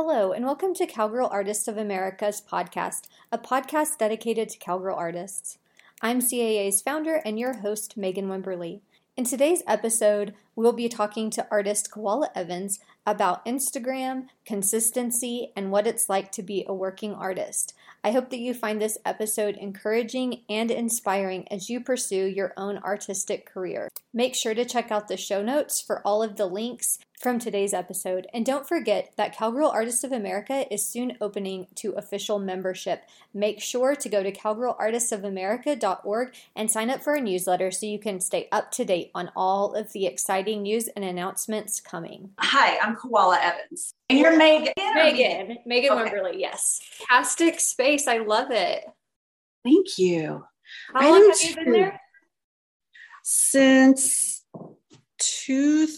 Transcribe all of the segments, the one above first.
Hello, and welcome to Cowgirl Artists of America's podcast, a podcast dedicated to cowgirl artists. I'm CAA's founder and your host, Megan Wimberly. In today's episode, we'll be talking to artist Coila Evans about Instagram, consistency, and what it's like to be a working artist. I hope that you find this episode encouraging and inspiring as you pursue your own artistic career. Make sure to check out the show notes for all of the links from today's episode. And don't forget that Cowgirl Artists of America is soon opening to official membership. Make sure to go to cowgirlartistsofamerica.org and sign up for a newsletter so you can stay up to date on all of the exciting news and announcements coming. Hi, I'm Coila Evans. And you're Megan. Megan. Megan okay. Wimberly, yes. Fantastic space. I love it. Thank you. How I long have you been there? Since two,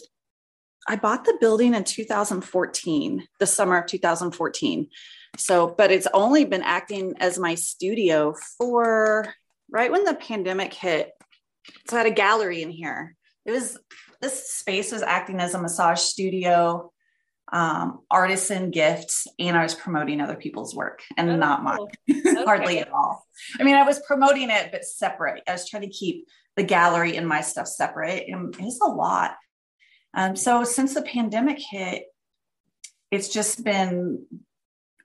I bought the building in 2014, the summer of 2014. So, but it's only been acting as my studio for right when the pandemic hit. So I had a gallery in here. It was this space was acting as a massage studio, um, artisan gifts, and I was promoting other people's work and oh, not mine, okay. hardly at all. I mean, I was promoting it, but separate. I was trying to keep the gallery and my stuff separate. And it's a lot. Um, so since the pandemic hit, it's just been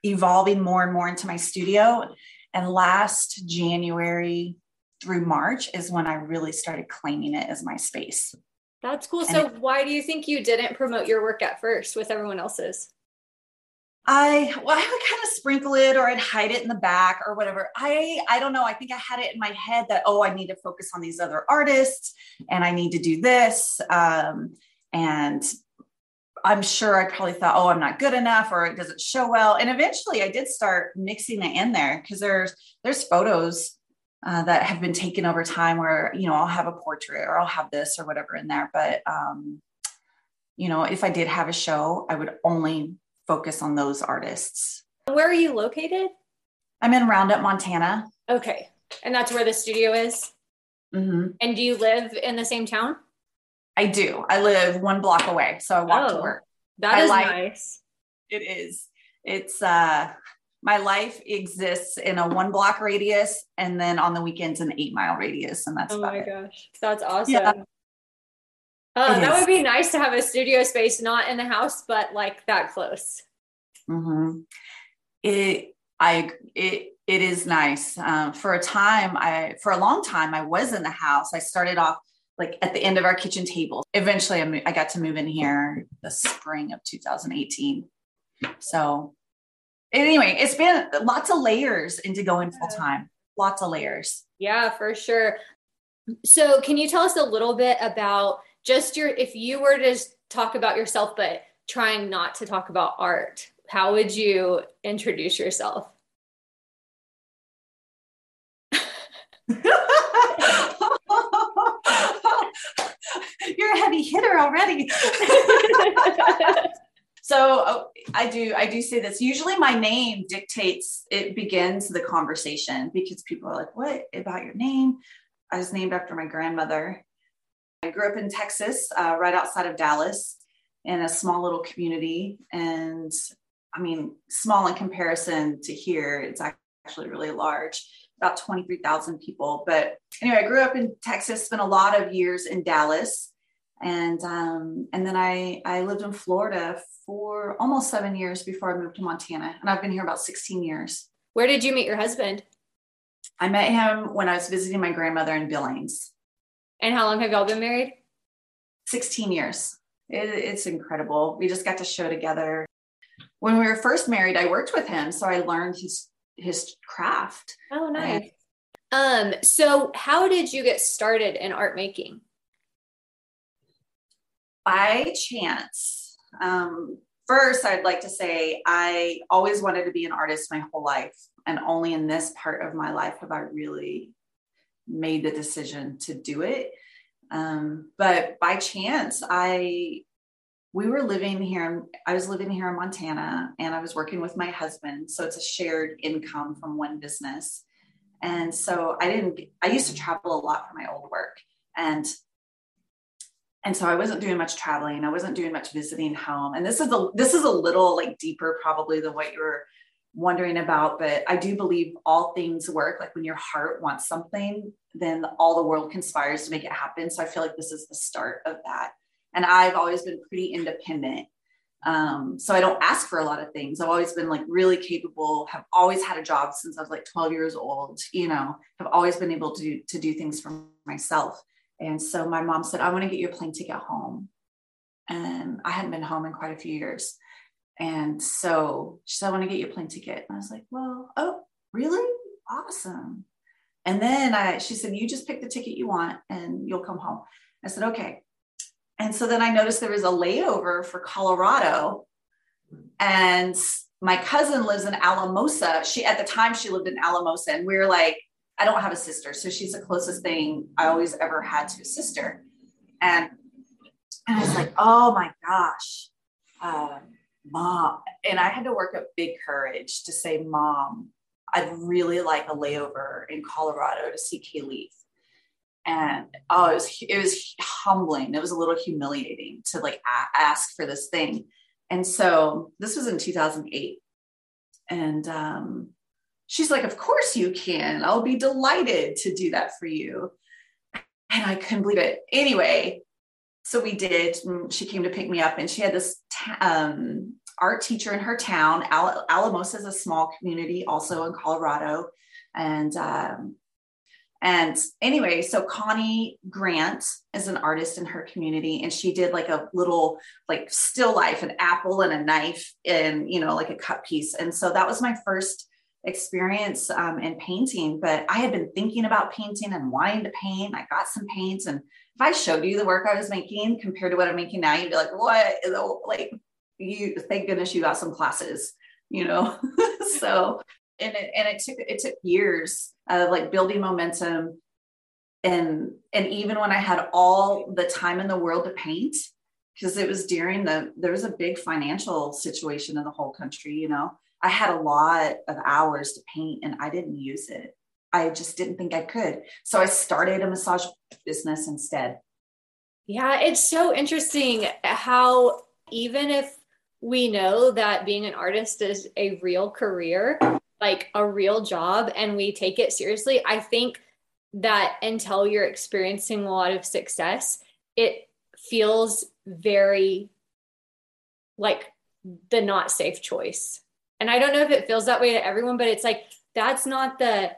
evolving more and more into my studio. And last January through March is when I really started claiming it as my space. That's cool. so, it, why do you think you didn't promote your work at first with everyone else's? I well, I would kind of sprinkle it or I'd hide it in the back or whatever. I I don't know. I think I had it in my head that oh, I need to focus on these other artists and I need to do this. Um, and I'm sure I probably thought, oh, I'm not good enough or it doesn't show well. And eventually I did start mixing it in there because there's there's photos uh, that have been taken over time where, you know, I'll have a portrait or I'll have this or whatever in there. But um, you know, if I did have a show, I would only focus on those artists. Where are you located? I'm in Roundup, Montana. Okay. And that's where the studio is? Mm-hmm. And do you live in the same town? I do. I live one block away, so I walk oh, to work. That is nice. It is. It's uh my life exists in a one block radius and then on the weekends an eight mile radius and that's oh my it. gosh that's awesome yeah. Uh, that is. would be nice to have a studio space not in the house but like that close mm-hmm. it i it it is nice um, for a time i for a long time i was in the house i started off like at the end of our kitchen table. Eventually, I, I got to move in here the spring of 2018. So, anyway, it's been lots of layers into going full time. Lots of layers. Yeah, for sure. So, can you tell us a little bit about just your, if you were to talk about yourself, but trying not to talk about art, how would you introduce yourself? You're a heavy hitter already. so oh, I do I do say this. Usually my name dictates it begins the conversation because people are like, "What about your name?" I was named after my grandmother. I grew up in Texas, uh, right outside of Dallas, in a small little community, and I mean, small in comparison to here, it's actually really large about 23,000 people. But anyway, I grew up in Texas, spent a lot of years in Dallas. And um, and then I, I lived in Florida for almost seven years before I moved to Montana. And I've been here about 16 years. Where did you meet your husband? I met him when I was visiting my grandmother in Billings. And how long have y'all been married? 16 years. It, it's incredible. We just got to show together. When we were first married, I worked with him. So I learned his his craft. Oh, nice. And, um, so how did you get started in art making? By chance. Um, first, I'd like to say I always wanted to be an artist my whole life. And only in this part of my life have I really made the decision to do it. Um, but by chance, I we were living here i was living here in montana and i was working with my husband so it's a shared income from one business and so i didn't i used to travel a lot for my old work and and so I wasn't doing much traveling. I wasn't doing much visiting home. And this is a this is a little like deeper probably than what you're wondering about, but I do believe all things work. Like when your heart wants something, then all the world conspires to make it happen. So I feel like this is the start of that. And I've always been pretty independent. Um, so I don't ask for a lot of things. I've always been like really capable, have always had a job since I was like 12 years old, you know, have always been able to, to do things for myself. And so my mom said, I want to get you a plane ticket home. And I hadn't been home in quite a few years. And so she said, I want to get you a plane ticket. And I was like, well, oh, really? Awesome. And then I, she said, you just pick the ticket you want and you'll come home. I said, okay. And so then I noticed there was a layover for Colorado. And my cousin lives in Alamosa. She, at the time, she lived in Alamosa. And we were like, I don't have a sister, so she's the closest thing I always ever had to a sister. And and I was like, oh my gosh, uh, mom. And I had to work up big courage to say, mom, I'd really like a layover in Colorado to see Kaylee. And oh, it was it was humbling. It was a little humiliating to like ask for this thing. And so this was in 2008. And um, She's like, Of course you can. I'll be delighted to do that for you. And I couldn't believe it. Anyway, so we did. She came to pick me up, and she had this um, art teacher in her town. Al- Alamosa is a small community, also in Colorado, and um, and anyway, so Connie Grant is an artist in her community, and she did like a little like still life, an apple and a knife, and you know like a cut piece. And so that was my first experience um, in painting, but I had been thinking about painting and wanting to paint. I got some paints, and if I showed you the work I was making compared to what I'm making now, you'd be like, "What?" Like, you thank goodness you got some classes, you know. so, and it and it took it took years of like building momentum, and and even when I had all the time in the world to paint, because it was during the there was a big financial situation in the whole country, you know I had a lot of hours to paint and I didn't use it. I just didn't think I could. So I started a massage business instead. Yeah, it's so interesting how even if we know that being an artist is a real career, like a real job, and we take it seriously, I think that until you're experiencing a lot of success, it feels very like the not safe choice and i don't know if it feels that way to everyone but it's like that's not the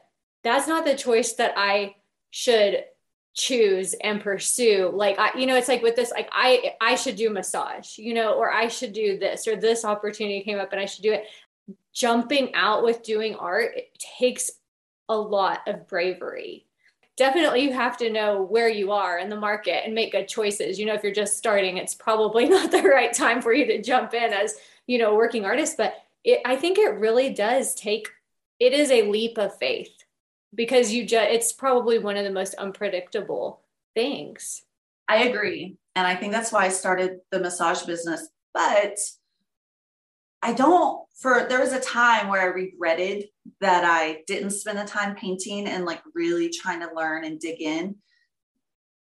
that's not the choice that i should choose and pursue. Like i you know it's like with this like i i should do massage you know or i should do this or this opportunity came up and i should do it. Jumping out with doing art takes a lot of bravery. Definitely you have to know where you are in the market and make good choices. You know if you're just starting it's probably not the right time for you to jump in as you know working artist but it, I think it really does take, it is a leap of faith because you just, it's probably one of the most unpredictable things. I agree. And I think that's why I started the massage business. But I don't, for there was a time where I regretted that I didn't spend the time painting and like really trying to learn and dig in.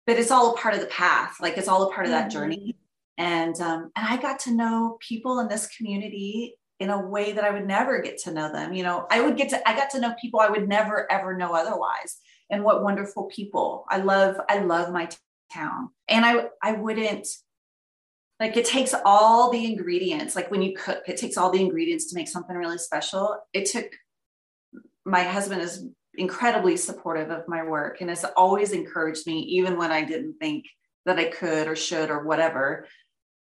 But it's all a part of the path. Like it's all a part of that mm-hmm. journey. And um, and I got to know people in this community in a way that I would never get to know them. You know, I would get to, I got to know people I would never ever know otherwise. And what wonderful people. I love, I love my town. And I, I wouldn't, like it takes all the ingredients, like when you cook, it takes all the ingredients to make something really special. It took, my husband is incredibly supportive of my work and has always encouraged me, even when I didn't think that I could or should or whatever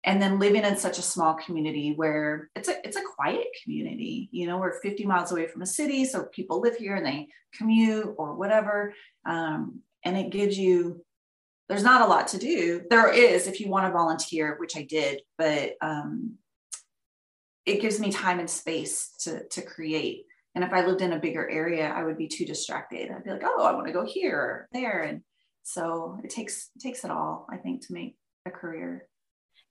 and then living in such a small community where it's a it's a quiet community you know we're 50 miles away from a city so people live here and they commute or whatever um, and it gives you there's not a lot to do. There is if you want to volunteer which i did but um, it gives me time and space to to create. And if i lived in a bigger area i would be too distracted. I'd be like oh i want to go here or there. And so it takes it takes it all i think to make a career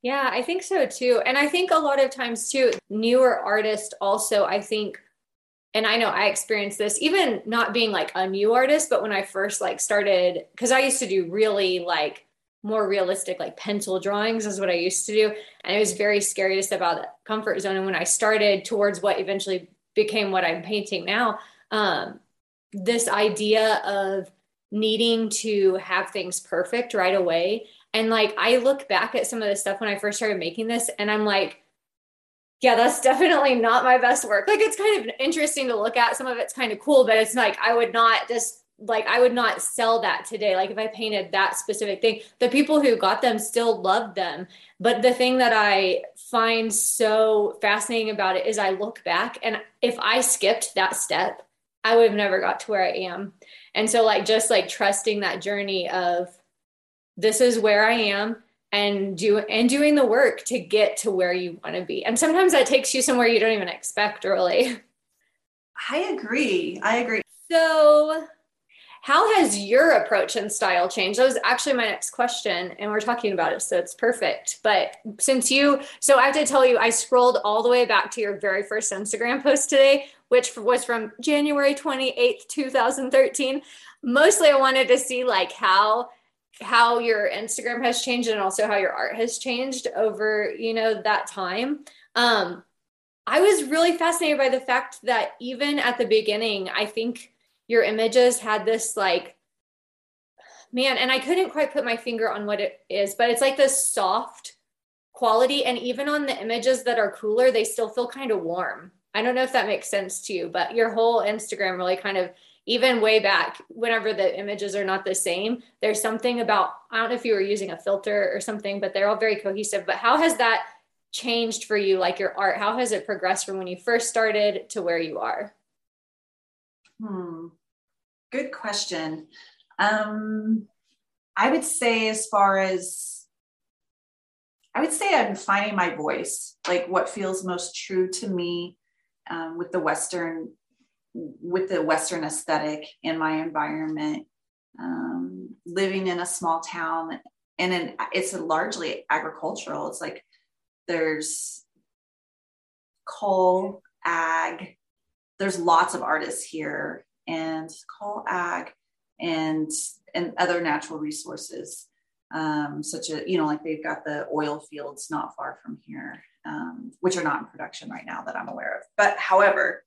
yeah, I think so too. And I think a lot of times too, newer artists also, I think, and I know I experienced this even not being like a new artist, but when I first like started, because I used to do really like more realistic like pencil drawings is what I used to do and it was very scary to step out of comfort zone and when I started towards what eventually became what I'm painting now um, this idea of needing to have things perfect right away and like I look back at some of the stuff when I first started making this and I'm like yeah, that's definitely not my best work. Like it's kind of interesting to look at. Some of it's kind of cool, but it's like I would not just like I would not sell that today. Like if I painted that specific thing, the people who got them still loved them. But the thing that I find so fascinating about it is I look back and if I skipped that step, I would have never got to where I am. And so like just like trusting that journey of this is where I am and do and doing the work to get to where you want to be. And sometimes that takes you somewhere you don't even expect really. I agree. I agree. So how has your approach and style changed? That was actually my next question, and we're talking about it, so it's perfect. But since you, so I have to tell you, I scrolled all the way back to your very first Instagram post today, which was from January 28th, 2013. Mostly, I wanted to see like how how your Instagram has changed and also how your art has changed over, you know, that time. Um, I was really fascinated by the fact that even at the beginning, I think your images had this like man and i couldn't quite put my finger on what it is but it's like this soft quality and even on the images that are cooler they still feel kind of warm i don't know if that makes sense to you but your whole instagram really kind of even way back whenever the images are not the same there's something about i don't know if you were using a filter or something but they're all very cohesive but how has that changed for you like your art? How has it progressed from when you first started to where you are? Hmm. Good question. Um, I would say, as far as I would say, I'm finding my voice, like what feels most true to me um, with the Western, with the Western aesthetic in my environment. Um, living in a small town, and in, it's largely agricultural. It's like there's coal, ag. There's lots of artists here and coal ag and and other natural resources um, such as you know like they've got the oil fields not far from here um, which are not in production right now that i'm aware of but however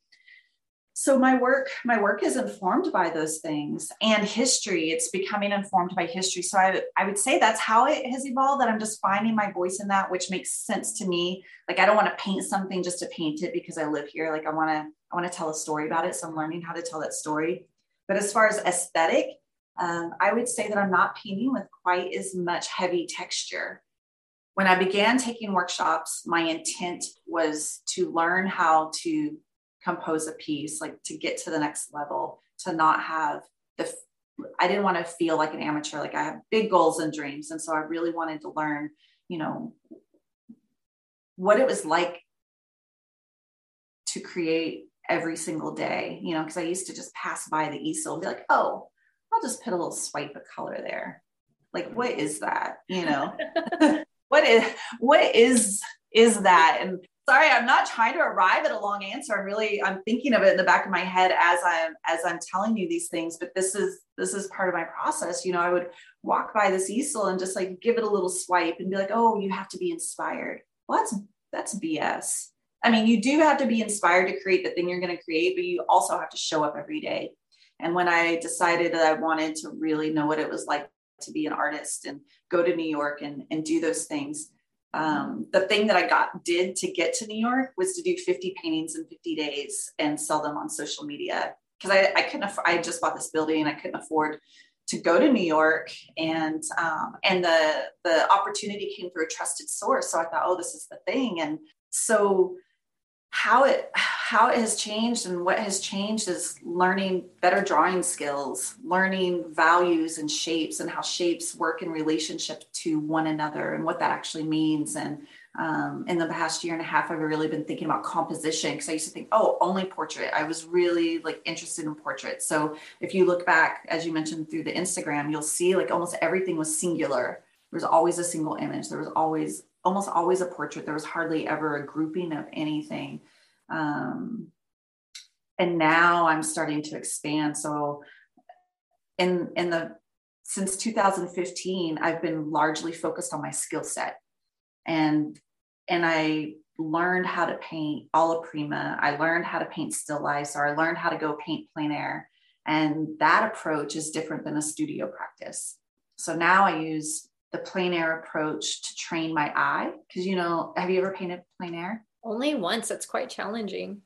so my work my work is informed by those things and history it's becoming informed by history so I, I would say that's how it has evolved that i'm just finding my voice in that which makes sense to me like i don't want to paint something just to paint it because i live here like i want to I want to tell a story about it. So I'm learning how to tell that story. But as far as aesthetic, um, I would say that I'm not painting with quite as much heavy texture. When I began taking workshops, my intent was to learn how to compose a piece, like to get to the next level, to not have the, I didn't want to feel like an amateur. Like I have big goals and dreams. And so I really wanted to learn, you know, what it was like to create every single day, you know, because I used to just pass by the easel and be like, oh, I'll just put a little swipe of color there. Like, what is that? You know, what is what is is that? And sorry, I'm not trying to arrive at a long answer. I'm really I'm thinking of it in the back of my head as I'm as I'm telling you these things, but this is this is part of my process. You know, I would walk by this easel and just like give it a little swipe and be like, oh, you have to be inspired. Well, that's that's BS I mean, you do have to be inspired to create the thing you're going to create, but you also have to show up every day. And when I decided that I wanted to really know what it was like to be an artist and go to New York and, and do those things, um, the thing that I got did to get to New York was to do 50 paintings in 50 days and sell them on social media. Because I, I couldn't, I just bought this building and I couldn't afford to go to New York, and um, and the the opportunity came through a trusted source. So I thought, oh, this is the thing. And so how it how it has changed and what has changed is learning better drawing skills learning values and shapes and how shapes work in relationship to one another and what that actually means. And um, in the past year and a half i've really been thinking about composition because i used to think oh only portrait. I was really like interested in portraits. So if you look back as you mentioned through the instagram you'll see like almost everything was singular. There was always a single image. There was always almost always a portrait. There was hardly ever a grouping of anything. Um, and now I'm starting to expand. So in in the since 2015, I've been largely focused on my skill set. And and I learned how to paint alla prima. I learned how to paint still life, or I learned how to go paint plein air. And that approach is different than a studio practice. So now I use the plein air approach to train my eye. Because, you know, have you ever painted plein air? Only once. It's quite challenging.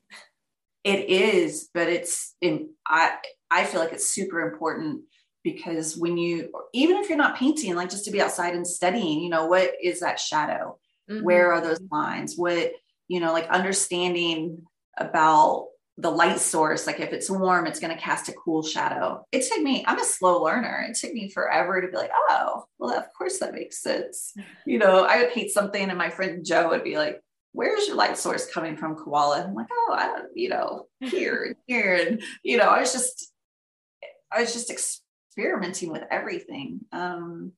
It is, but it's in, I, I feel like it's super important because when you, even if you're not painting, like just to be outside and studying, you know, what is that shadow? Mm-hmm. Where are those lines? What, you know, like understanding about the light source like if it's warm it's going to cast a cool shadow. It took me i'm a slow learner. It took me forever to be like oh well of course that makes sense. You know i would paint something and my friend joe would be like where's your light source coming from Coila? I'm like oh i don't you know here and here. And you know i was just i was just experimenting with everything. Um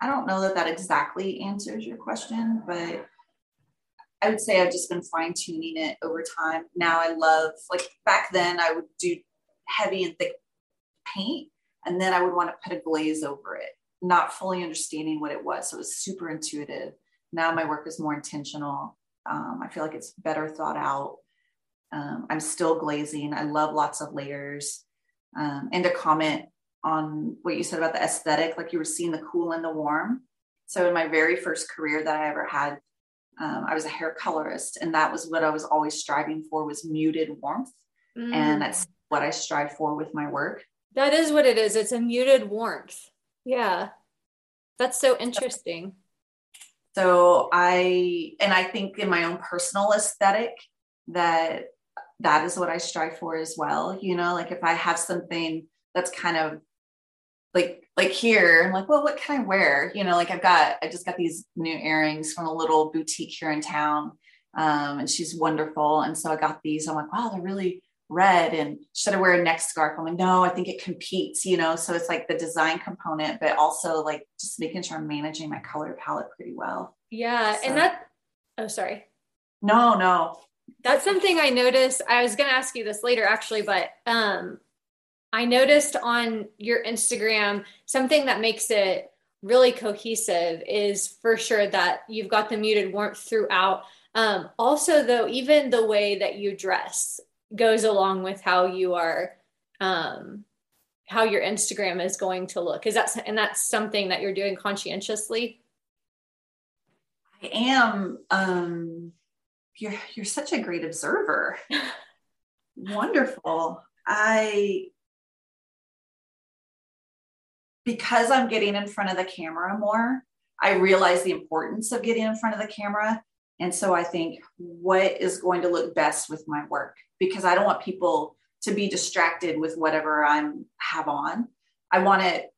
i don't know that that exactly answers your question but I would say I've just been fine tuning it over time. Now I love, like back then, I would do heavy and thick paint, and then I would want to put a glaze over it, not fully understanding what it was. So it was super intuitive. Now my work is more intentional. Um, I feel like it's better thought out. Um, I'm still glazing. I love lots of layers. Um, and to comment on what you said about the aesthetic, like you were seeing the cool and the warm. So in my very first career that I ever had, um, I was a hair colorist, and that was what I was always striving for was muted warmth, mm. and that's what I strive for with my work. That is what it is. It's a muted warmth. Yeah, that's so interesting. So I, and I think in my own personal aesthetic that that is what I strive for as well. You know, like if I have something that's kind of like like here i'm like well what can i wear? You know like i've got i just got these new earrings from a little boutique here in town um, and she's wonderful and so i got these. I'm like wow they're really red. And should i wear a neck scarf. I'm like no i think it competes you know so it's like the design component but also like just making sure i'm managing my color palette pretty well. Yeah so. and that oh sorry. No no. That's something i noticed. I was going to ask you this later actually but um I noticed on your Instagram something that makes it really cohesive is for sure that you've got the muted warmth throughout. Um, also, though, even the way that you dress goes along with how you are, um, how your Instagram is going to look. Is that and that's something that you're doing conscientiously? I am. Um, you're you're such a great observer. Wonderful. I because I'm getting in front of the camera more, I realize the importance of getting in front of the camera. And so I think what is going to look best with my work because I don't want people to be distracted with whatever I'm have on. I want it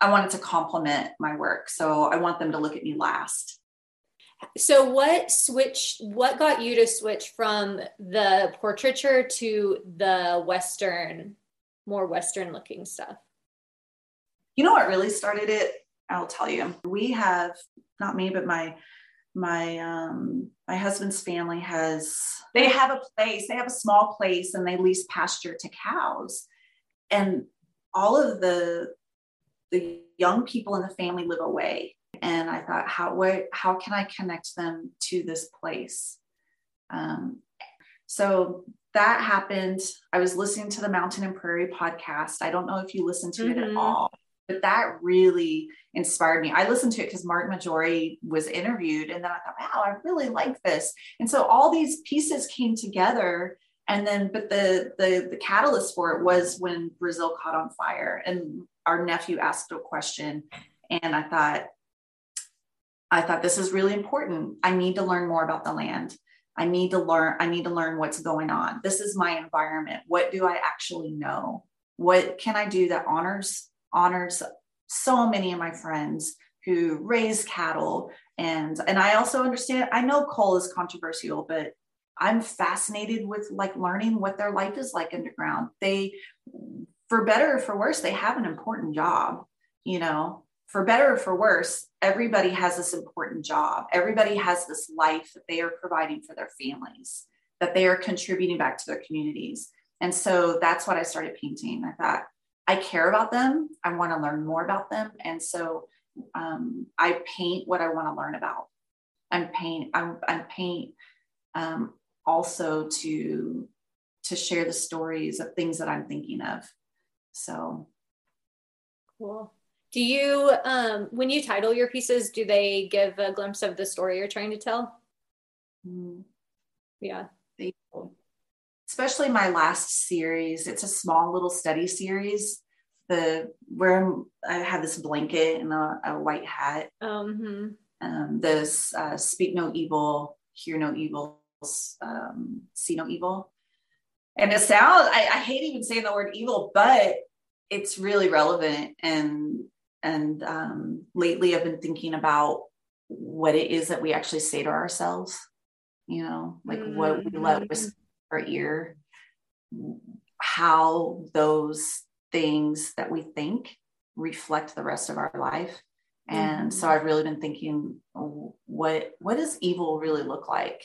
I want it to complement my work. So I want them to look at me last. So what switch what got you to switch from the portraiture to the western more western looking stuff? You know what really started it? I'll tell you. We have not me, but my my um my husband's family has they have a place they have a small place and they lease pasture to cows and all of the the young people in the family live away and i thought how what how can i connect them to this place um, so that happened i was listening to the mountain and prairie podcast i don't know if you listen to mm-hmm. it at mm-hmm. all but that really inspired me. I listened to it because Mark Maggiori was interviewed, and then I thought, wow, I really like this. And so all these pieces came together. And then, but the the the catalyst for it was when Brazil caught on fire, and our nephew asked a question, and I thought, I thought this is really important. I need to learn more about the land. I need to learn. I need to learn what's going on. This is my environment. What do I actually know? What can I do that honors honors so many of my friends who raise cattle. And and i also understand i know coal is controversial but i'm fascinated with like learning what their life is like underground. They for better or for worse they have an important job you know? For better or for worse everybody has this important job. Everybody has this life that they are providing for their families that they are contributing back to their communities. And so that's what i started painting. I thought I care about them. I want to learn more about them. And so um, I paint what I want to learn about. I'm paint, I'm, I'm paint um, also to to share the stories of things that I'm thinking of. So cool. Do you um when you title your pieces, do they give a glimpse of the story you're trying to tell? Mm. Yeah. They especially my last series. It's a small little study series. The where I have this blanket and a, a white hat. Um, um, this uh, speak no evil, hear no evil, um, see no evil. And it sounds I, I hate even saying the word evil, but it's really relevant. And and um, lately, I've been thinking about what it is that we actually say to ourselves. You know, like mm-hmm. what we let whisper our ear, how those things that we think reflect the rest of our life. And mm-hmm. so I've really been thinking, what what does evil really look like?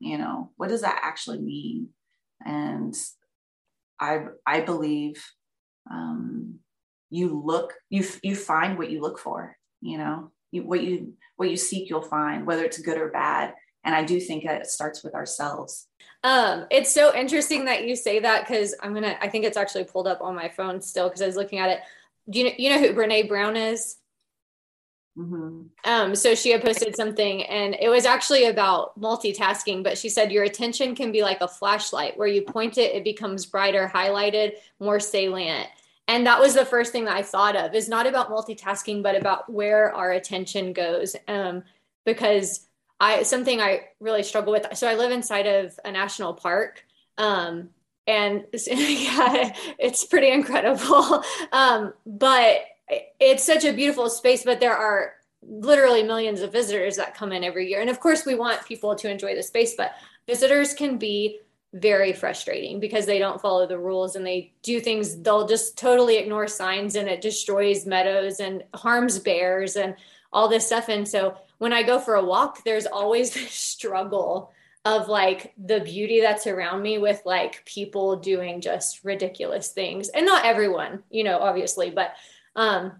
You know, what does that actually mean? And I I believe um, you look you you find what you look for. You know, you, what you what you seek, you'll find, whether it's good or bad. And I do think that it starts with ourselves. Um, it's so interesting that you say that because I'm gonna. I think it's actually pulled up on my phone still because I was looking at it. Do you know, you know who Brene Brown is? Mm-hmm. Um, so she had posted something and it was actually about multitasking, but she said your attention can be like a flashlight where you point it, it becomes brighter, highlighted, more salient. And that was the first thing that I thought of is not about multitasking, but about where our attention goes. Um, because I something I really struggle with. So I live inside of a national park. Um, and yeah, it's pretty incredible. Um, but it's such a beautiful space, but there are literally millions of visitors that come in every year. And of course, we want people to enjoy the space, but visitors can be very frustrating because they don't follow the rules and they do things, they'll just totally ignore signs and it destroys meadows and harms bears and all this stuff. And so when I go for a walk, there's always this struggle of like the beauty that's around me with like people doing just ridiculous things and not everyone you know obviously but um,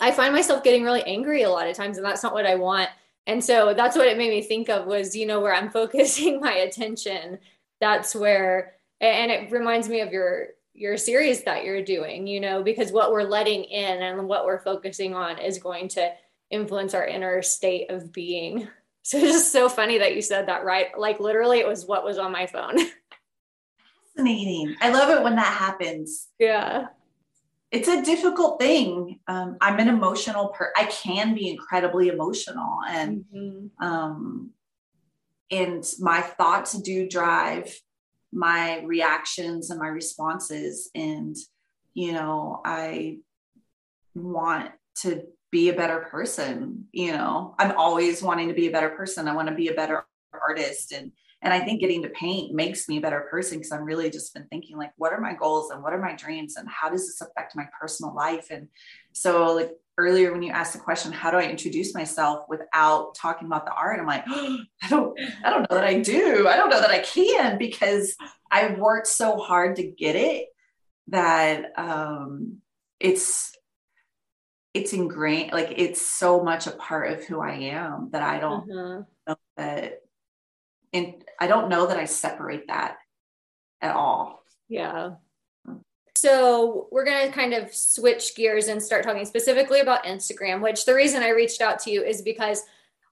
I find myself getting really angry a lot of times, and that's not what I want. And so that's what it made me think of was, you know, where I'm focusing my attention. That's where, and it reminds me of your your series that you're doing, you know, because what we're letting in and what we're focusing on is going to influence our inner state of being. So it's just so funny that you said that, right? Like literally, it was what was on my phone. Fascinating. I love it when that happens. Yeah it's a difficult thing. Um, I'm an emotional person. I can be incredibly emotional, and mm-hmm. um, and my thoughts do drive my reactions and my responses. And you know, I want to be a better person. You know, I'm always wanting to be a better person. I want to be a better artist, and and i think getting to paint makes me a better person because i'm really just been thinking like what are my goals and what are my dreams and how does this affect my personal life and so like earlier when you asked the question how do i introduce myself without talking about the art i'm like oh, i don't i don't know that i do i don't know that i can because i worked so hard to get it that um it's it's ingrained like it's so much a part of who i am that i don't mm-hmm. know that and I don't know that I separate that at all. Yeah. So we're going to kind of switch gears and start talking specifically about Instagram, which the reason I reached out to you is because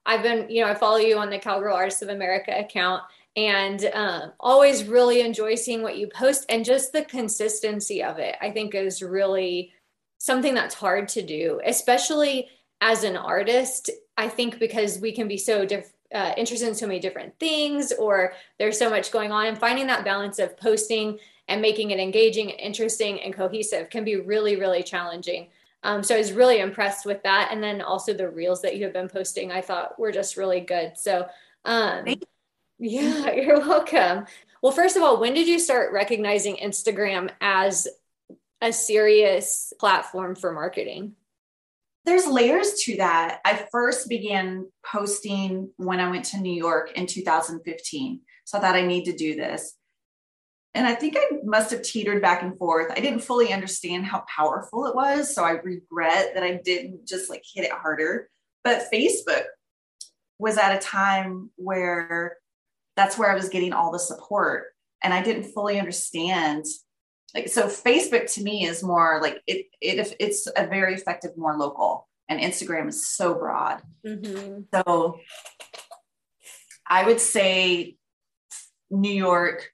I've been, you know, I follow you on the Cowgirl Artists of America account and um, always really enjoy seeing what you post and just the consistency of it. I think is really something that's hard to do, especially as an artist. I think because we can be so diff- uh, interested in so many different things or there's so much going on and finding that balance of posting and making it engaging and interesting and cohesive can be really really challenging. Um, so i was really impressed with that and then also the reels that you have been posting i thought were just really good. So um, yeah you're welcome. Well first of all when did you start recognizing instagram as a serious platform for marketing there's layers to that. I first began posting when I went to New York in 2015. So I thought I need to do this. and I think I must have teetered back and forth. I didn't fully understand how powerful it was. So I regret that I didn't just like hit it harder. But Facebook was at a time where that's where I was getting all the support. And I didn't fully understand. Like, so Facebook to me is more like it, it it's a very effective, more local, and Instagram is so broad. Mm-hmm. So I would say New York,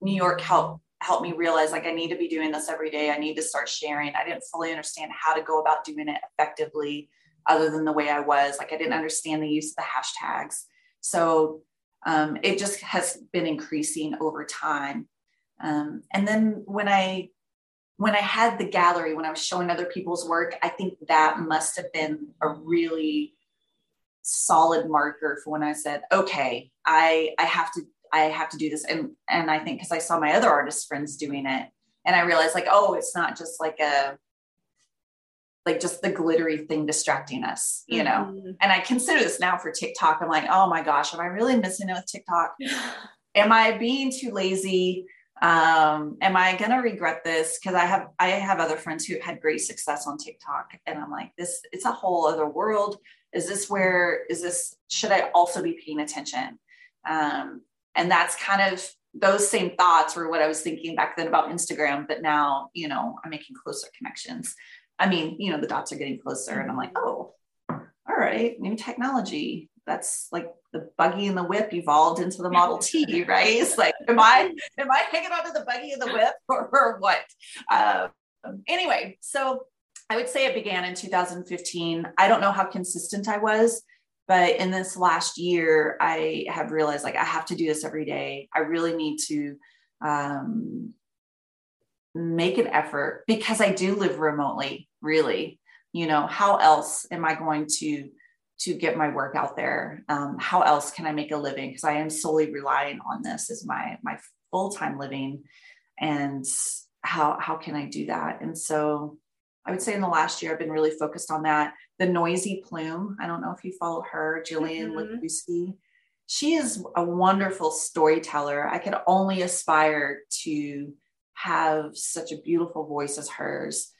New York helped helped me realize like I need to be doing this every day. I need to start sharing. I didn't fully understand how to go about doing it effectively other than the way I was. Like I didn't understand the use of the hashtags. So um, it just has been increasing over time. Um, and then when I when I had the gallery, when I was showing other people's work, I think that must have been a really solid marker for when I said, okay, I I have to I have to do this. And and I think because I saw my other artist friends doing it, and I realized like, oh, it's not just like a like just the glittery thing distracting us, you know. Mm-hmm. And I consider this now for TikTok. I'm like, oh my gosh, am I really missing it with TikTok? am I being too lazy? Um, am I gonna regret this? Because I have I have other friends who have had great success on TikTok, and I'm like, this it's a whole other world. Is this where is this? Should I also be paying attention? Um, and that's kind of those same thoughts were what I was thinking back then about Instagram, but now, you know, I'm making closer connections. I mean, you know, the dots are getting closer and I'm like, oh, all right, new technology. That's like the buggy and the whip evolved into the Model T, right? It's like, am I am I hanging onto the buggy and the whip or, or what? Uh, anyway, so I would say it began in 2015. I don't know how consistent I was but in this last year i have realized like i have to do this every day i really need to um, make an effort because i do live remotely really you know how else am i going to to get my work out there um, how else can i make a living because i am solely relying on this as my my full-time living and how how can i do that and so I would say in the last year, I've been really focused on that. The Noisy Plume, I don't know if you follow her, Jillian mm She is a wonderful storyteller. I could only aspire to have such a beautiful voice as hers.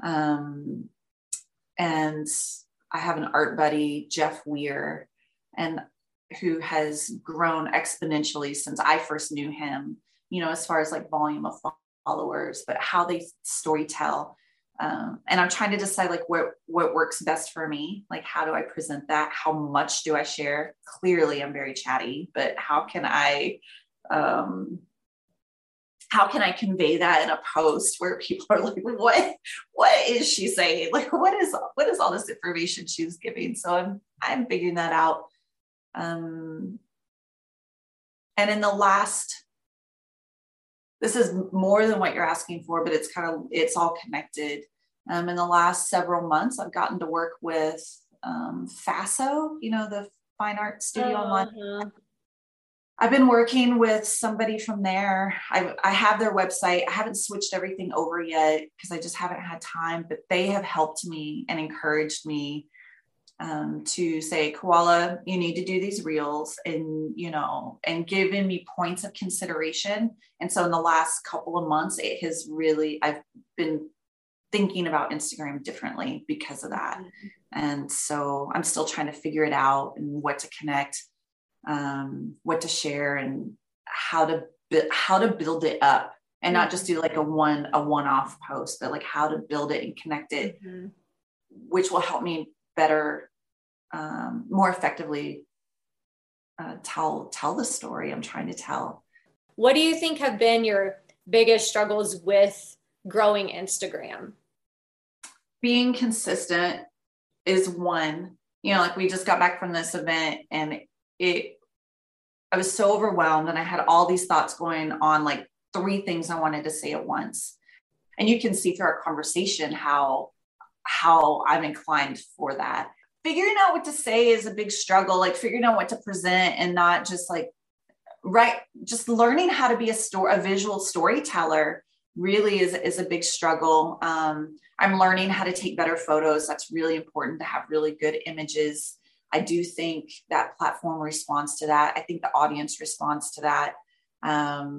Um, and I have an art buddy, Jeff Weir, and who has grown exponentially since I first knew him, you know, as far as like volume of followers, but how they story tell. Um, and i'm trying to decide like what what works best for me. Like how do i present that? How much do i share? Clearly i'm very chatty but how can i um, how can i convey that in a post where people are like what what is she saying like what is what is all this information she's giving so i'm i'm figuring that out um and in the last this is more than what you're asking for, but it's kind of it's all connected. Um, in the last several months, I've gotten to work with um, FASO, you know, the Fine Art Studio uh-huh. online. I've been working with somebody from there. I, I have their website. I haven't switched everything over yet because I just haven't had time, but they have helped me and encouraged me um, to say, Coila, you need to do these reels and, you know, and giving me points of consideration. And so in the last couple of months, it has really, I've been thinking about Instagram differently because of that. Mm-hmm. And so I'm still trying to figure it out and what to connect, um, what to share and how to, how to build it up and not just do like a one, a one-off post, but like how to build it and connect it, mm-hmm. which will help me better, um, more effectively uh, tell tell the story I'm trying to tell. What do you think have been your biggest struggles with growing Instagram? Being consistent is one. You know, like we just got back from this event and it I was so overwhelmed and I had all these thoughts going on like three things I wanted to say at once. And you can see through our conversation how how I'm inclined for that. Figuring out what to say is a big struggle, like figuring out what to present and not just like right just learning how to be a story a visual storyteller really is, is a big struggle um, i'm learning how to take better photos that's really important to have really good images i do think that platform responds to that i think the audience responds to that Um,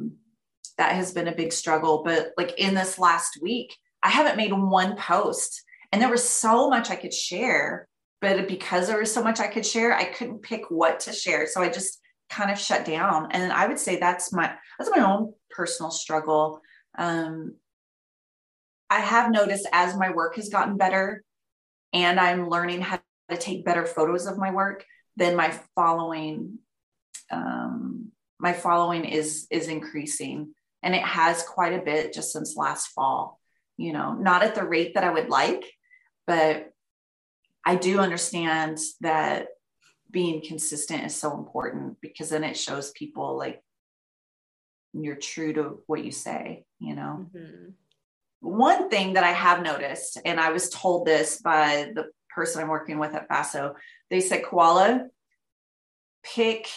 that has been a big struggle. But like in this last week, I haven't made one post, and there was so much I could share. But because there was so much I could share, I couldn't pick what to share. So I just kind of shut down. And I would say that's my that's my own personal struggle. Um, I have noticed as my work has gotten better, and I'm learning how to take better photos of my work, then my following um, my following is is increasing and it has quite a bit just since last fall you know not at the rate that i would like but i do understand that being consistent is so important because then it shows people like you're true to what you say you know mm-hmm. one thing that i have noticed and i was told this by the person i'm working with at faso they said Coila pick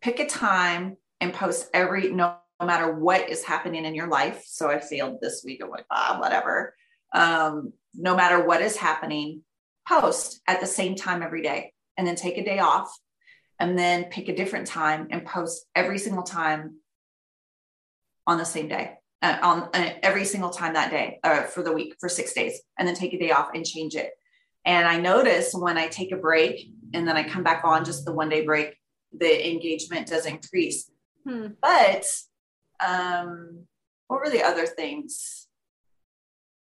pick a time and post every no, no matter what is happening in your life. So I failed this week. I'm like, ah, whatever. Um, no matter what is happening, post at the same time every day and then take a day off and then pick a different time and post every single time on the same day uh, on uh, every single time that day uh, for the week for six days and then take a day off and change it and i notice when i take a break and then i come back on just the one day break the engagement does increase. Hmm. But um, what were the other things?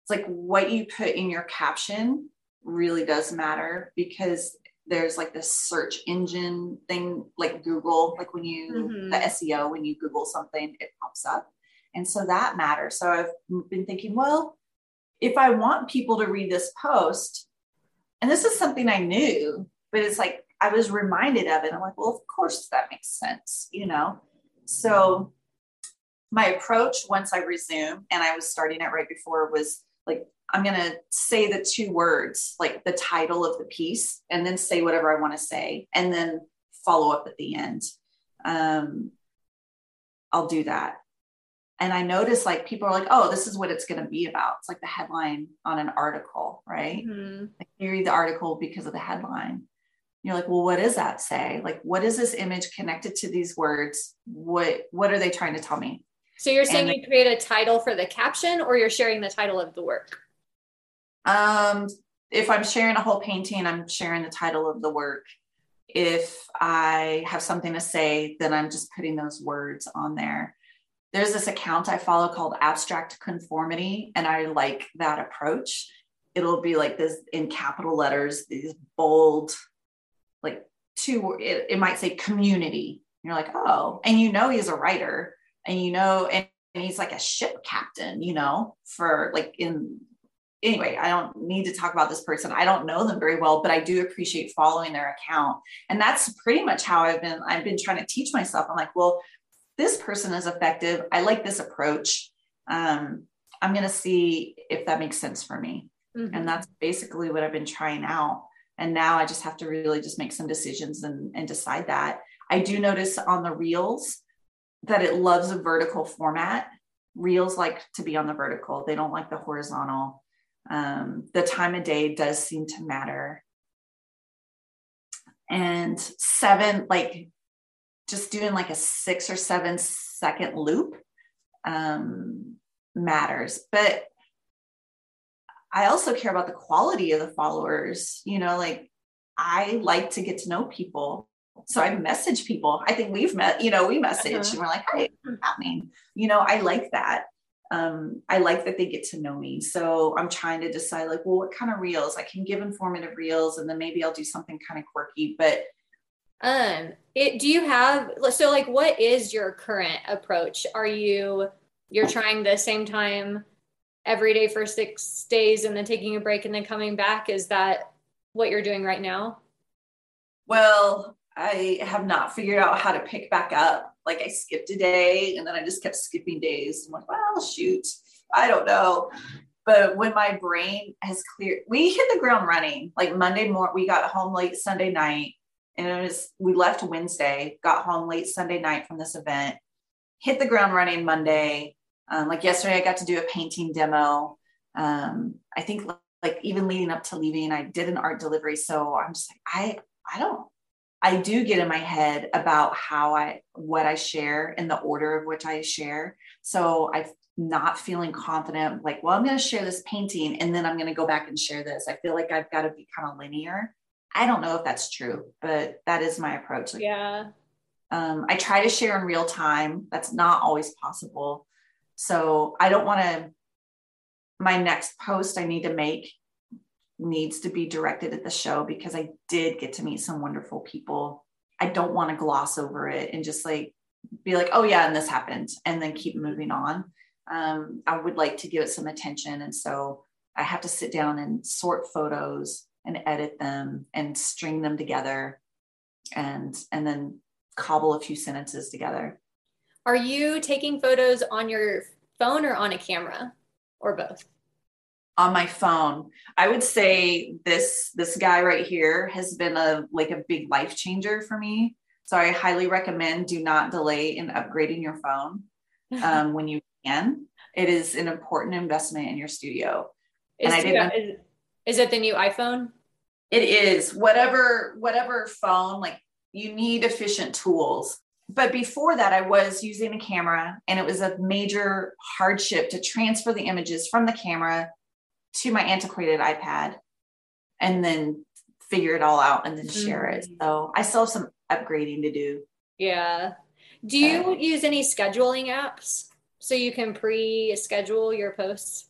It's like what you put in your caption really does matter because there's like this search engine thing like Google, like when you, mm-hmm. the SEO, when you Google something, it pops up. And so that matters. So I've been thinking, well, if I want people to read this post, and this is something I knew, but it's like I was reminded of it. I'm like, well, of course that makes sense, you know? So my approach once I resume, and I was starting it right before, was like, I'm going to say the two words, like the title of the piece, and then say whatever I want to say, and then follow up at the end. Um, I'll do that. And I notice like people are like, oh, this is what it's going to be about. It's like the headline on an article, right? Mm-hmm. Like you read the article because of the headline. You're like well what does that say? Like what is this image connected to these words? What what are they trying to tell me? So you're saying and you create a title for the caption or you're sharing the title of the work? Um if i'm sharing a whole painting i'm sharing the title of the work. If i have something to say then i'm just putting those words on there there's this account i follow called abstract conformity and i like that approach it'll be like this in capital letters these bold like two it, it might say community you're like oh and you know he's a writer and you know and, and he's like a ship captain you know for like in anyway, I don't need to talk about this person. I don't know them very well, but I do appreciate following their account. And that's pretty much how I've been I've been trying to teach myself. I'm like, well, this person is effective. I like this approach. Um, I'm going to see if that makes sense for me. Mm-hmm. And that's basically what I've been trying out and now i just have to really just make some decisions and, and decide that i do notice on the reels that it loves a vertical format reels like to be on the vertical they don't like the horizontal um, the time of day does seem to matter and seven like just doing like a six or seven second loop um, matters but I also care about the quality of the followers. You know, like I like to get to know people. So I message people. I think we've met, you know, we message uh-huh. and we're like, hey, what's happening? You know, I like that. Um, I like that they get to know me. So I'm trying to decide like, well, what kind of reels? I can give informative reels and then maybe I'll do something kind of quirky, but um it do you have so like what is your current approach? Are you you're trying the same time every day for six days and then taking a break and then coming back. Is that what you're doing right now? Well, I have not figured out how to pick back up. Like I skipped a day and then I just kept skipping days. I'm like, well, shoot, I don't know. But when my brain has cleared, we hit the ground running. Like Monday morning, we got home late Sunday night, and it was we left Wednesday, got home late Sunday night from this event, hit the ground running Monday, um, like yesterday, I got to do a painting demo. Um, I think like even leading up to leaving, I did an art delivery. So I'm just like, I I don't I do get in my head about how I what I share and the order of which I share. So I'm not feeling confident, like, well, I'm going to share this painting and then I'm going to go back and share this. I feel like I've got to be kind of linear. I don't know if that's true, but that is my approach. Like, yeah. Um, I try to share in real time. That's not always possible. So I don't want to, my next post I need to make needs to be directed at the show because I did get to meet some wonderful people. I don't want to gloss over it and just like be like, oh yeah, and this happened, and then keep moving on. Um, I would like to give it some attention, and so I have to sit down and sort photos and edit them and string them together, and and then cobble a few sentences together. Are you taking photos on your phone or on a camera, or both? on my phone i would say this this guy right here has been a like a big life changer for me so i highly recommend do not delay in upgrading your phone um, when you can it is an important investment in your studio is, and I didn't, is, it the new iphone it is whatever whatever phone like you need efficient tools but before that i was using a camera and it was a major hardship to transfer the images from the camera to my antiquated iPad and then figure it all out and then share mm-hmm. it. So I still have some upgrading to do. Yeah. Do you uh, use any scheduling apps so you can pre schedule your posts?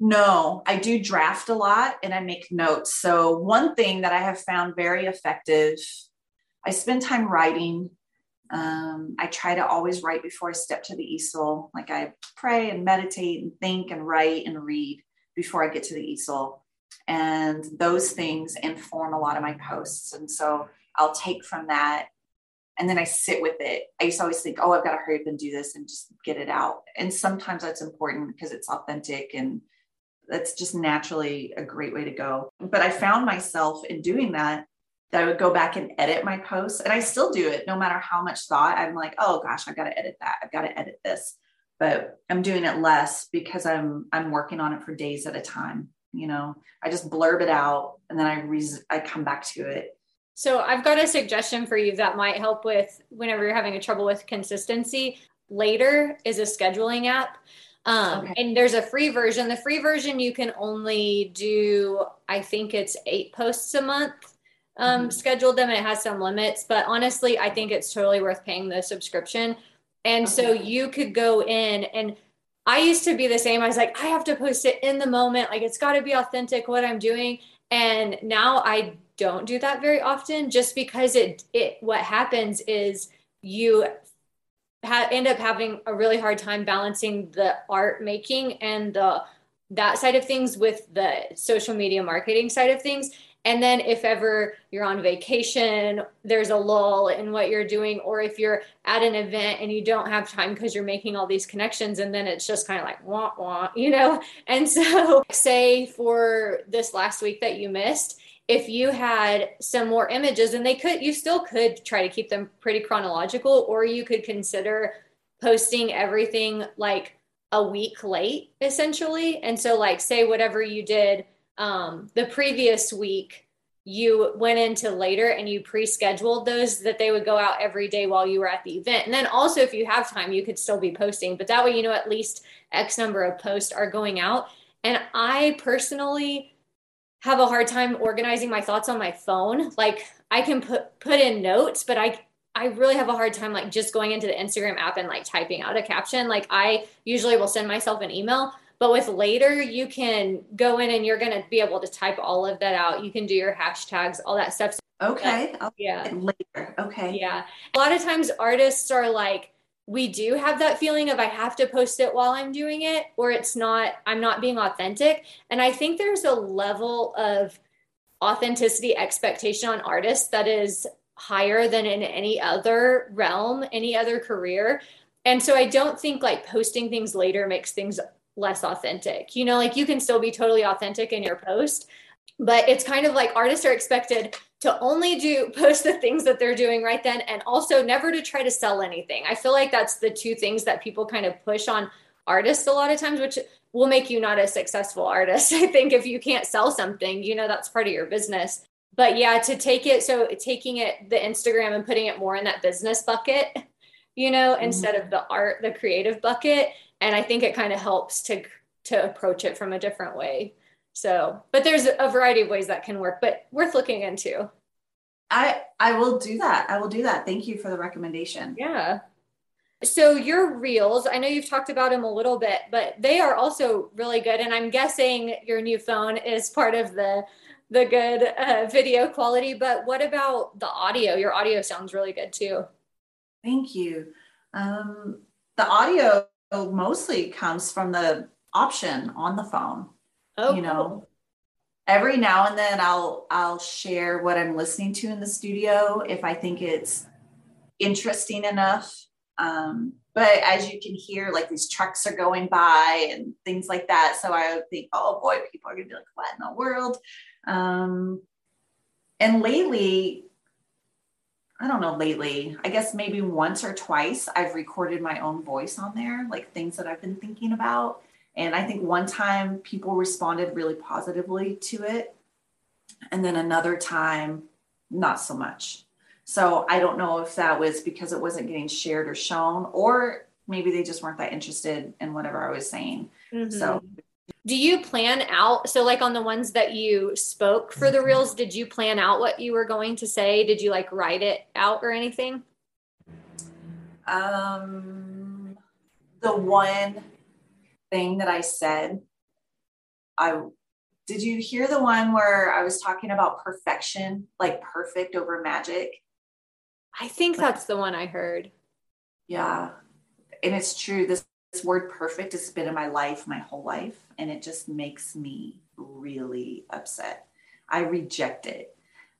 No, I do draft a lot and I make notes. So, one thing that I have found very effective, I spend time writing. Um, I try to always write before I step to the easel. Like I pray and meditate and think and write and read before I get to the easel. And those things inform a lot of my posts. And so I'll take from that and then I sit with it. I used to always think, oh, I've got to hurry up and do this and just get it out. And sometimes that's important because it's authentic and that's just naturally a great way to go. But I found myself in doing that, that I would go back and edit my posts. And I still do it no matter how much thought. I'm like, oh gosh, I've got to edit that. I've got to edit this but I'm doing it less because I'm I'm working on it for days at a time. You know, I just blurb it out and then I re- I come back to it. So I've got a suggestion for you that might help with whenever you're having a trouble with consistency. Later is a scheduling app. Um, okay. And there's a free version. The free version you can only do, I think it's eight posts a month um, mm-hmm. scheduled them it has some limits. But honestly, I think it's totally worth paying the subscription and okay. so you could go in and I used to be the same. I was like, I have to post it in the moment. Like it's got to be authentic what I'm doing. And now I don't do that very often just because it it what happens is you ha- end up having a really hard time balancing the art making and the that side of things with the social media marketing side of things and then if ever you're on vacation, there's a lull in what you're doing, or if you're at an event and you don't have time because you're making all these connections, and then it's just kind of like wah wah, you know? And so, say for this last week that you missed, if you had some more images, and they could, you still could try to keep them pretty chronological, or you could consider posting everything like a week late, essentially. And so, like, say whatever you did um, the previous week you went into later and you pre-scheduled those that they would go out every day while you were at the event and then also if you have time you could still be posting but that way you know at least x number of posts are going out and i personally have a hard time organizing my thoughts on my phone like i can put put in notes but i I really have a hard time like just going into the Instagram app and like typing out a caption. Like I usually will send myself an email, but with later, you can go in and you're going to be able to type all of that out. You can do your hashtags, all that stuff. Okay. yeah. Later. Okay. Yeah. A lot of times artists are like, we do have that feeling of I have to post it while I'm doing it, or it's not, I'm not being authentic. And I think there's a level of authenticity expectation on artists that is higher than in any other realm, any other career. And so I don't think like posting things later makes things less authentic. You know, like you can still be totally authentic in your post, but it's kind of like artists are expected to only do post the things that they're doing right then and also never to try to sell anything. I feel like that's the two things that people kind of push on artists a lot of times, which will make you not a successful artist. I think if you can't sell something, you know, that's part of your business. but yeah, to take it so taking it the Instagram and putting it more in that business bucket, you know, mm-hmm. instead of the art, the creative bucket. And I think it kind of helps to to approach it from a different way. So, but there's a variety of ways that can work, but worth looking into. I I will do that. I will do that. Thank you for the recommendation. Yeah. So your reels, I know you've talked about them a little bit, but they are also really good. And I'm guessing your new phone is part of the the good uh, video quality. But what about the audio? Your audio sounds really good too. Thank you. Um, the audio mostly comes from the option on the phone. Oh, you know, cool. every now and then I'll I'll share what I'm listening to in the studio if I think it's interesting enough. Um, but as you can hear, like these trucks are going by and things like that. So I would think, oh boy, people are gonna be like, what in the world? Um, and lately, I don't know, lately, I guess maybe once or twice I've recorded my own voice on there, like things that I've been thinking about. And I think one time people responded really positively to it. And then another time, not so much. So I don't know if that was because it wasn't getting shared or shown, or maybe they just weren't that interested in whatever I was saying. Mm-hmm. So do you plan out so like on the ones that you spoke for the reels did you plan out what you were going to say did you like write it out or anything um the one thing that i said i did you hear the one where i was talking about perfection like perfect over magic? I think that's the one i heard. Yeah. And it's true this this word perfect has been in my life my whole life and it just makes me really upset. I reject it.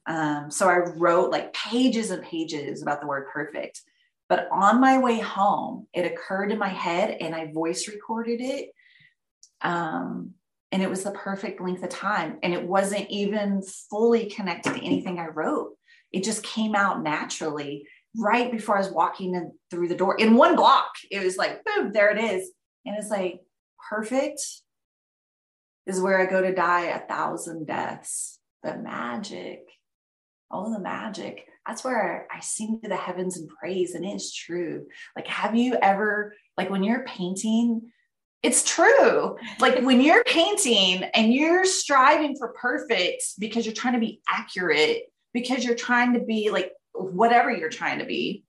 Um, so i wrote like pages and pages about the word perfect but on my way home it occurred in my head and i voice recorded it um, and it was the perfect length of time and it wasn't even fully connected to anything i wrote it just came out naturally right before I was walking in through the door in one block. It was like, boom, there it is. And it's like, perfect is where I go to die a thousand deaths. The magic. Oh, the magic. That's where I sing to the heavens and praise. And it's true. Like, have you ever, like, when you're painting, it's true. Like when you're painting and you're striving for perfect because you're trying to be accurate, because you're trying to be like whatever you're trying to be,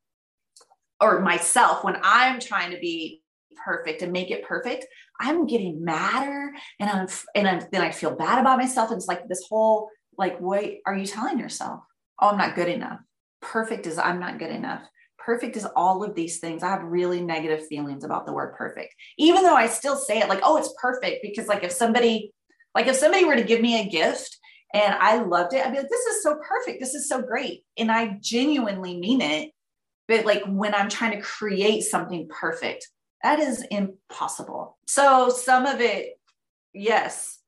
or myself, when I'm trying to be perfect and make it perfect, I'm getting madder and I'm and I'm, then I feel bad about myself. And it's like this whole like, wait, are you telling yourself, oh, I'm not good enough? Perfect is I'm not good enough. Perfect is all of these things. I have really negative feelings about the word perfect, even though I still say it like, oh, it's perfect. Because like if somebody, like if somebody were to give me a gift and I loved it. I'd be like, this is so perfect. This is so great. And I genuinely mean it. But like when I'm trying to create something perfect, that is impossible. So some of it, yes,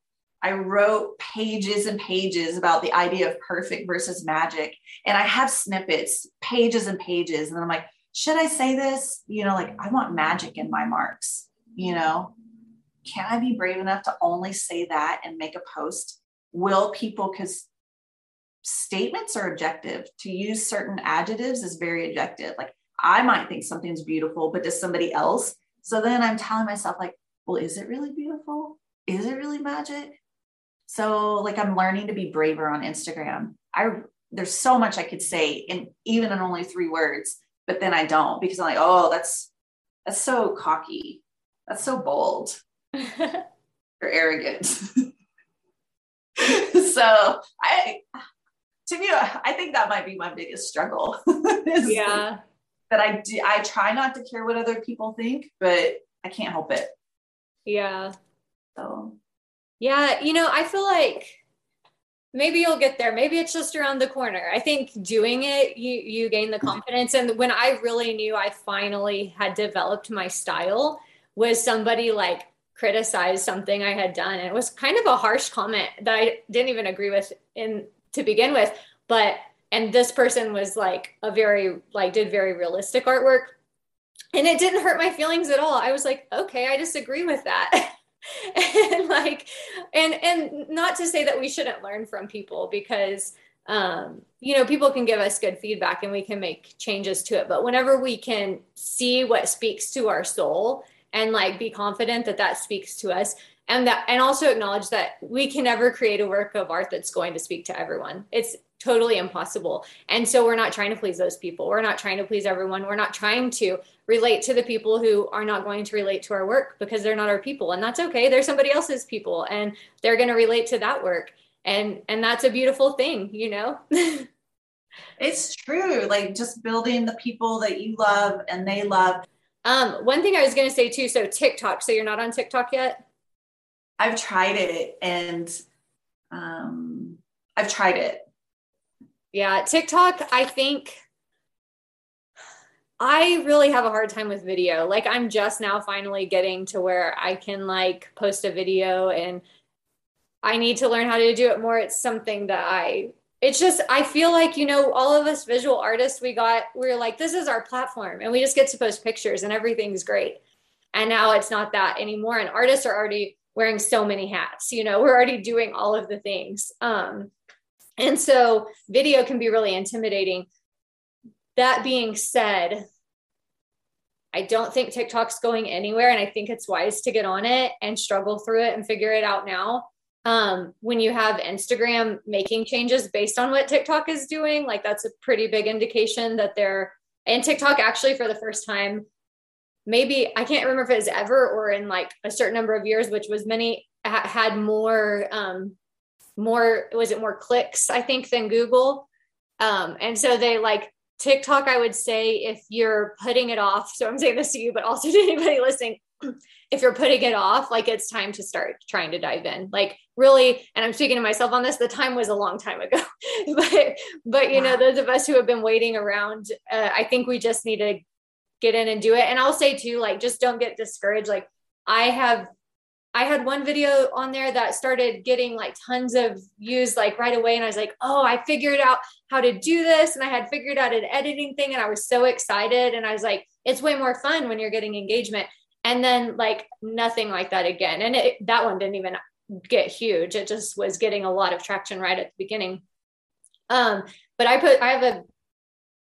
I wrote pages and pages about the idea of perfect versus magic. And I have snippets, pages and pages. And I'm like, should I say this? You know, like I want magic in my marks, you know? Can I be brave enough to only say that and make a post will people because statements are objective to use certain adjectives is very objective like i might think something's beautiful but does somebody else so then i'm telling myself like well is it really beautiful is it really magic so like i'm learning to be braver on instagram i there's so much i could say in even in only three words but then i don't because i'm like oh that's that's so cocky that's so bold or arrogant so I, to me, I think that might be my biggest struggle. yeah. That I do, I try not to care what other people think, but I can't help it. Yeah. So. Yeah, you know, I feel like maybe you'll get there. Maybe it's just around the corner. I think doing it, you you gain the confidence. And when I really knew I finally had developed my style, was somebody like criticized something I had done. And it was kind of a harsh comment that I didn't even agree with in to begin with. But and this person was like a very like did very realistic artwork. And it didn't hurt my feelings at all. I was like, okay, I disagree with that. and like and and not to say that we shouldn't learn from people because um, you know, people can give us good feedback and we can make changes to it. But whenever we can see what speaks to our soul and like be confident that that speaks to us, and that, and also acknowledge that we can never create a work of art that's going to speak to everyone. It's totally impossible. And so we're not trying to please those people. We're not trying to please everyone. We're not trying to relate to the people who are not going to relate to our work because they're not our people. And that's okay. They're somebody else's people and they're going to relate to that work. And and that's a beautiful thing, you know. it's true. Like just building the people that you love and they love. Um one thing I was going to say too, so TikTok, so you're not on TikTok yet? I've tried it and um I've tried it yeah, TikTok, I think I really have a hard time with video. Like I'm just now finally getting to where I can like post a video and I need to learn how to do it more. It's something that I it's just I feel like, you know, all of us visual artists we got we're like this is our platform and we just get to post pictures and everything's great. And now it's not that anymore and artists are already wearing so many hats, you know, we're already doing all of the things. Um and so video can be really intimidating. That being said, I don't think TikTok's going anywhere. And I think it's wise to get on it and struggle through it and figure it out now. Um, when you have Instagram making changes based on what TikTok is doing, like that's a pretty big indication that they're, and TikTok actually for the first time, maybe I can't remember if it was ever or in like a certain number of years, which was many had more um, more was it more clicks i think than google um, and so they like tiktok i would say if you're putting it off so i'm saying this to you but also to anybody listening if you're putting it off like it's time to start trying to dive in like really and i'm speaking to myself on this the time was a long time ago but but you wow. know those of us who have been waiting around uh, i think we just need to get in and do it and i'll say too like just don't get discouraged like i have I had one video on there that started getting like tons of views like right away. And I was like, oh, I figured out how to do this. And I had figured out an editing thing and I was so excited. And I was like, it's way more fun when you're getting engagement. And then like nothing like that again. And it, that one didn't even get huge. It just was getting a lot of traction right at the beginning. Um, but I put, I have a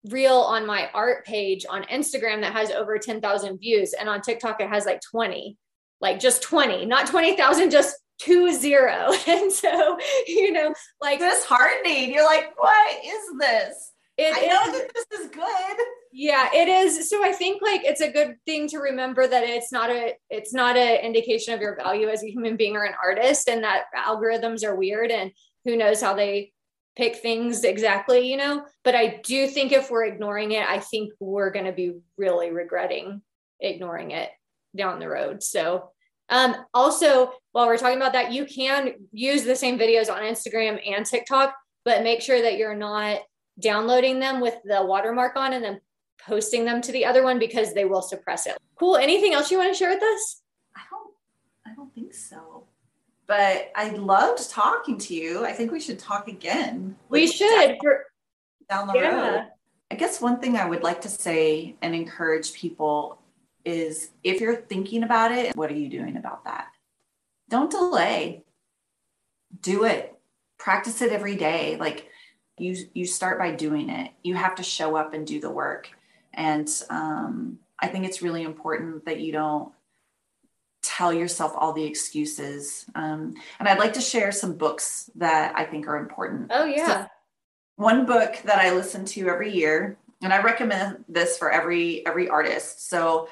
reel on my art page on Instagram that has over 10,000 views. And on TikTok, it has like 20 like just 20, not 20,000, just two zero. And so, you know, like disheartening. You're like, what is this? It, I know that this is good. Yeah, it is. So I think like it's a good thing to remember that it's not a it's not an indication of your value as a human being or an artist, and that algorithms are weird and who knows how they pick things exactly, you know. But I do think if we're ignoring it, I think we're going to be really regretting ignoring it down the road. So um, also, while we're talking about that, you can use the same videos on Instagram and TikTok, but make sure that you're not downloading them with the watermark on and then posting them to the other one because they will suppress it. Cool. Anything else you want to share with us? I don't I don't think so. But I loved talking to you. I think we should talk again. We should down the yeah. road. I guess one thing I would like to say and encourage people is if you're thinking about it, what are you doing about that? Don't delay. Do it. Practice it every day. Like you you start by doing it. You have to show up and do the work. And um, I think it's really important that you don't tell yourself all the excuses. Um, and I'd like to share some books that I think are important. Oh yeah. So one book that I listen to every year, and I recommend this for every every artist. So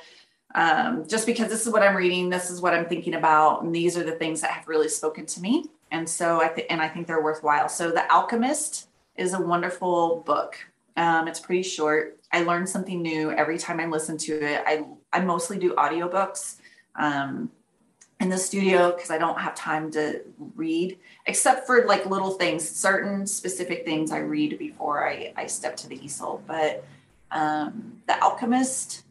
um, just because this is what I'm reading, this is what I'm thinking about, and these are the things that have really spoken to me. And so I think, and I think they're worthwhile. So The Alchemist is a wonderful book. Um, it's pretty short. I learn something new every time I listen to it. I I mostly do audiobooks um, in the studio because I don't have time to read, except for like little things, certain specific things I read before I, I step to the easel. But um, The Alchemist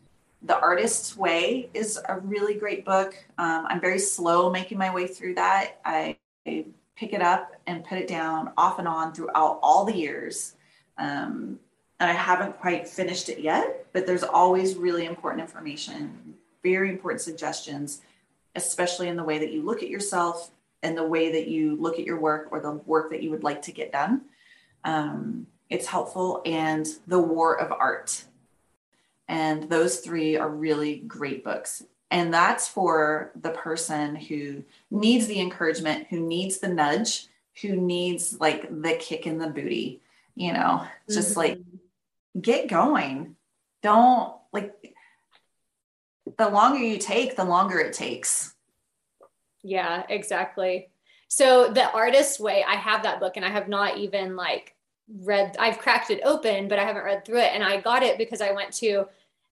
the Artist's Way is a really great book. Um, I'm very slow making my way through that. I, I, pick it up and put it down off and on throughout all the years. Um, and I haven't quite finished it yet, but there's always really important information, very important suggestions, especially in the way that you look at yourself and the way that you look at your work or the work that you would like to get done. um, it's helpful, and The War of Art. And those three are really great books. And that's for the person who needs the encouragement, who needs the nudge, who needs like the kick in the booty, you know, just mm-hmm. like get going. Don't like the longer you take, the longer it takes. Yeah, exactly. So the artist's way, I have that book and I have not even like read I've cracked it open, but I haven't read through it. And I got it because I went to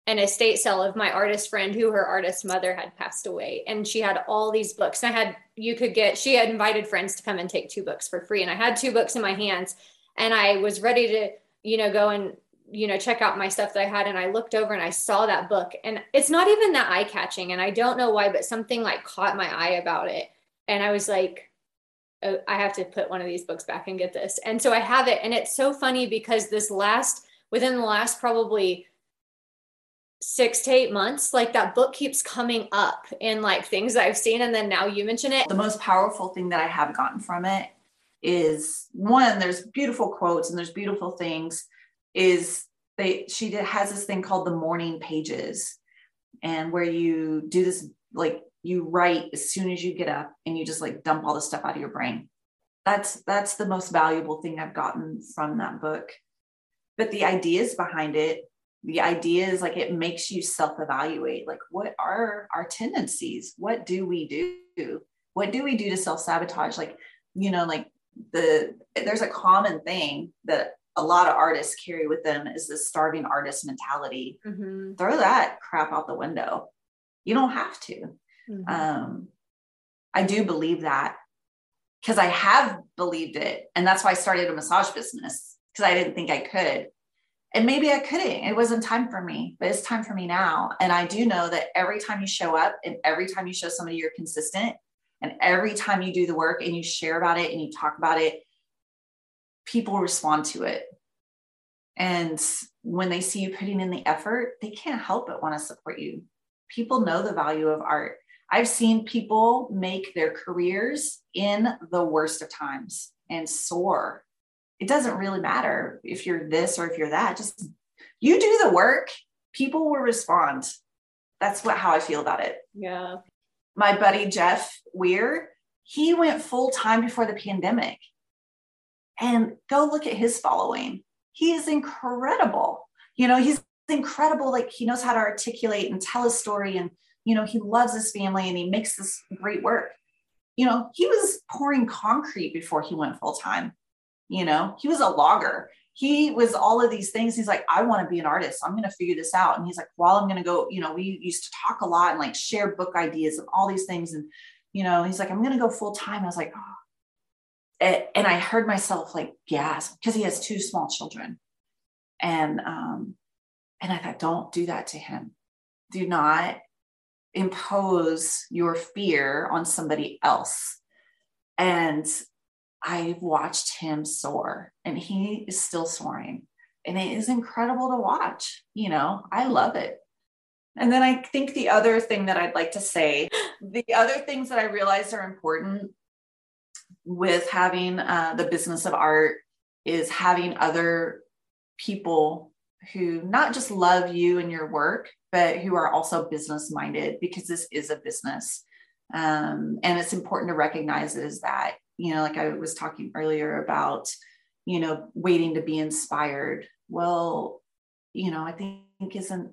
an estate sale of my artist friend who her artist mother had passed away and she had all these books and i had you could get she had invited friends to come and take two books for free and i had two books in my hands and i was ready to you know go and you know check out my stuff that i had and i looked over and i saw that book and it's not even that eye catching and i don't know why but something like caught my eye about it and i was like oh, i have to put one of these books back and get this and so i have it and it's so funny because this last within the last probably six to eight months like that book keeps coming up in like things that i've seen and then now you mention it. The most powerful thing that i have gotten from it is one there's beautiful quotes and there's beautiful things is they she has this thing called the morning pages. And where you do this like you write as soon as you get up and you just like dump all the stuff out of your brain. That's that's the most valuable thing i've gotten from that book. But the ideas behind it the idea is like it makes you self-evaluate like what are our tendencies? What do we do? What do we do to self-sabotage? Like you know like the there's a common thing that a lot of artists carry with them is this starving artist mentality mm-hmm. throw that crap out the window you don't have to mm-hmm. um i do believe that because i have believed it and that's why i started a massage business because i didn't think i could and maybe I couldn't. It wasn't time for me, but it's time for me now. And I do know that every time you show up and every time you show somebody you're consistent and every time you do the work and you share about it and you talk about it, people respond to it. And when they see you putting in the effort, they can't help but want to support you. People know the value of art. I've seen people make their careers in the worst of times and soar it doesn't really matter if you're this or if you're that. Just you do the work, people will respond. That's what how I feel about it. Yeah. My buddy Jeff Weir, he went full time before the pandemic. And go look at his following. He is incredible. You know, he's incredible. Like he knows how to articulate and tell a story. And, you know, he loves his family and he makes this great work. You know, he was pouring concrete before he went full time you know he was a logger he was all of these things he's like i want to be an artist i'm going to figure this out and he's like well i'm going to go you know we used to talk a lot and like share book ideas and all these things and you know he's like i'm going to go full time i was like oh. And i heard myself like gasp because he has two small children and um and i thought don't do that to him do not impose your fear on somebody else and I've watched him soar and he is still soaring. And it is incredible to watch. You know, I love it. And then I think the other thing that I'd like to say, the other things that I realized are important with having uh, the business of art is having other people who not just love you and your work, but who are also business minded because this is a business. Um, and it's important to recognize is that you know, like I was talking earlier about, you know, waiting to be inspired. Well, you know, I think isn't,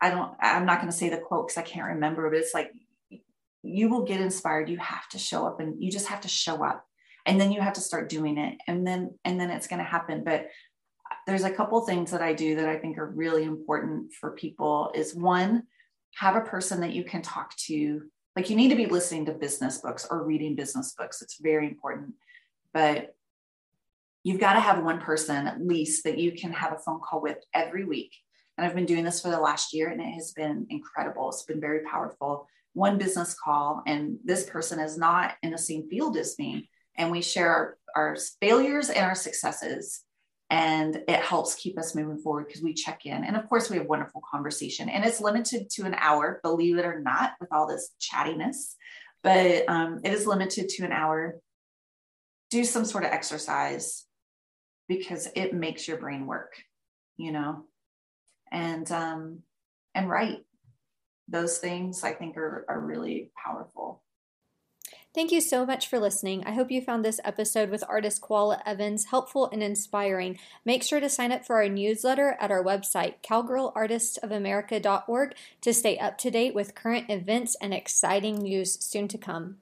I don't, I'm not going to say the quote because I can't remember, but it's like, you will get inspired. You have to show up and you just have to show up. And then you have to start doing it. And then, and then it's going to happen. But there's a couple things that I do that I think are really important for people is one, have a person that you can talk to. Like you need to be listening to business books or reading business books. It's very important. But you've got to have one person at least that you can have a phone call with every week. And i've been doing this for the last year and it has been incredible. It's been very powerful one business call and this person is not in the same field as me. And we share our, our failures and our successes. And it helps keep us moving forward because we check in. And of course we have wonderful conversation. And it's limited to an hour believe it or not with all this chattiness. But um, it is limited to an hour. Do some sort of exercise because it makes your brain work, you know, and um, and write. Those things I think are are really powerful. Thank you so much for listening. I hope you found this episode with artist Coila Evans helpful and inspiring. Make sure to sign up for our newsletter at our website, cowgirlartistsofamerica.org, to stay up to date with current events and exciting news soon to come.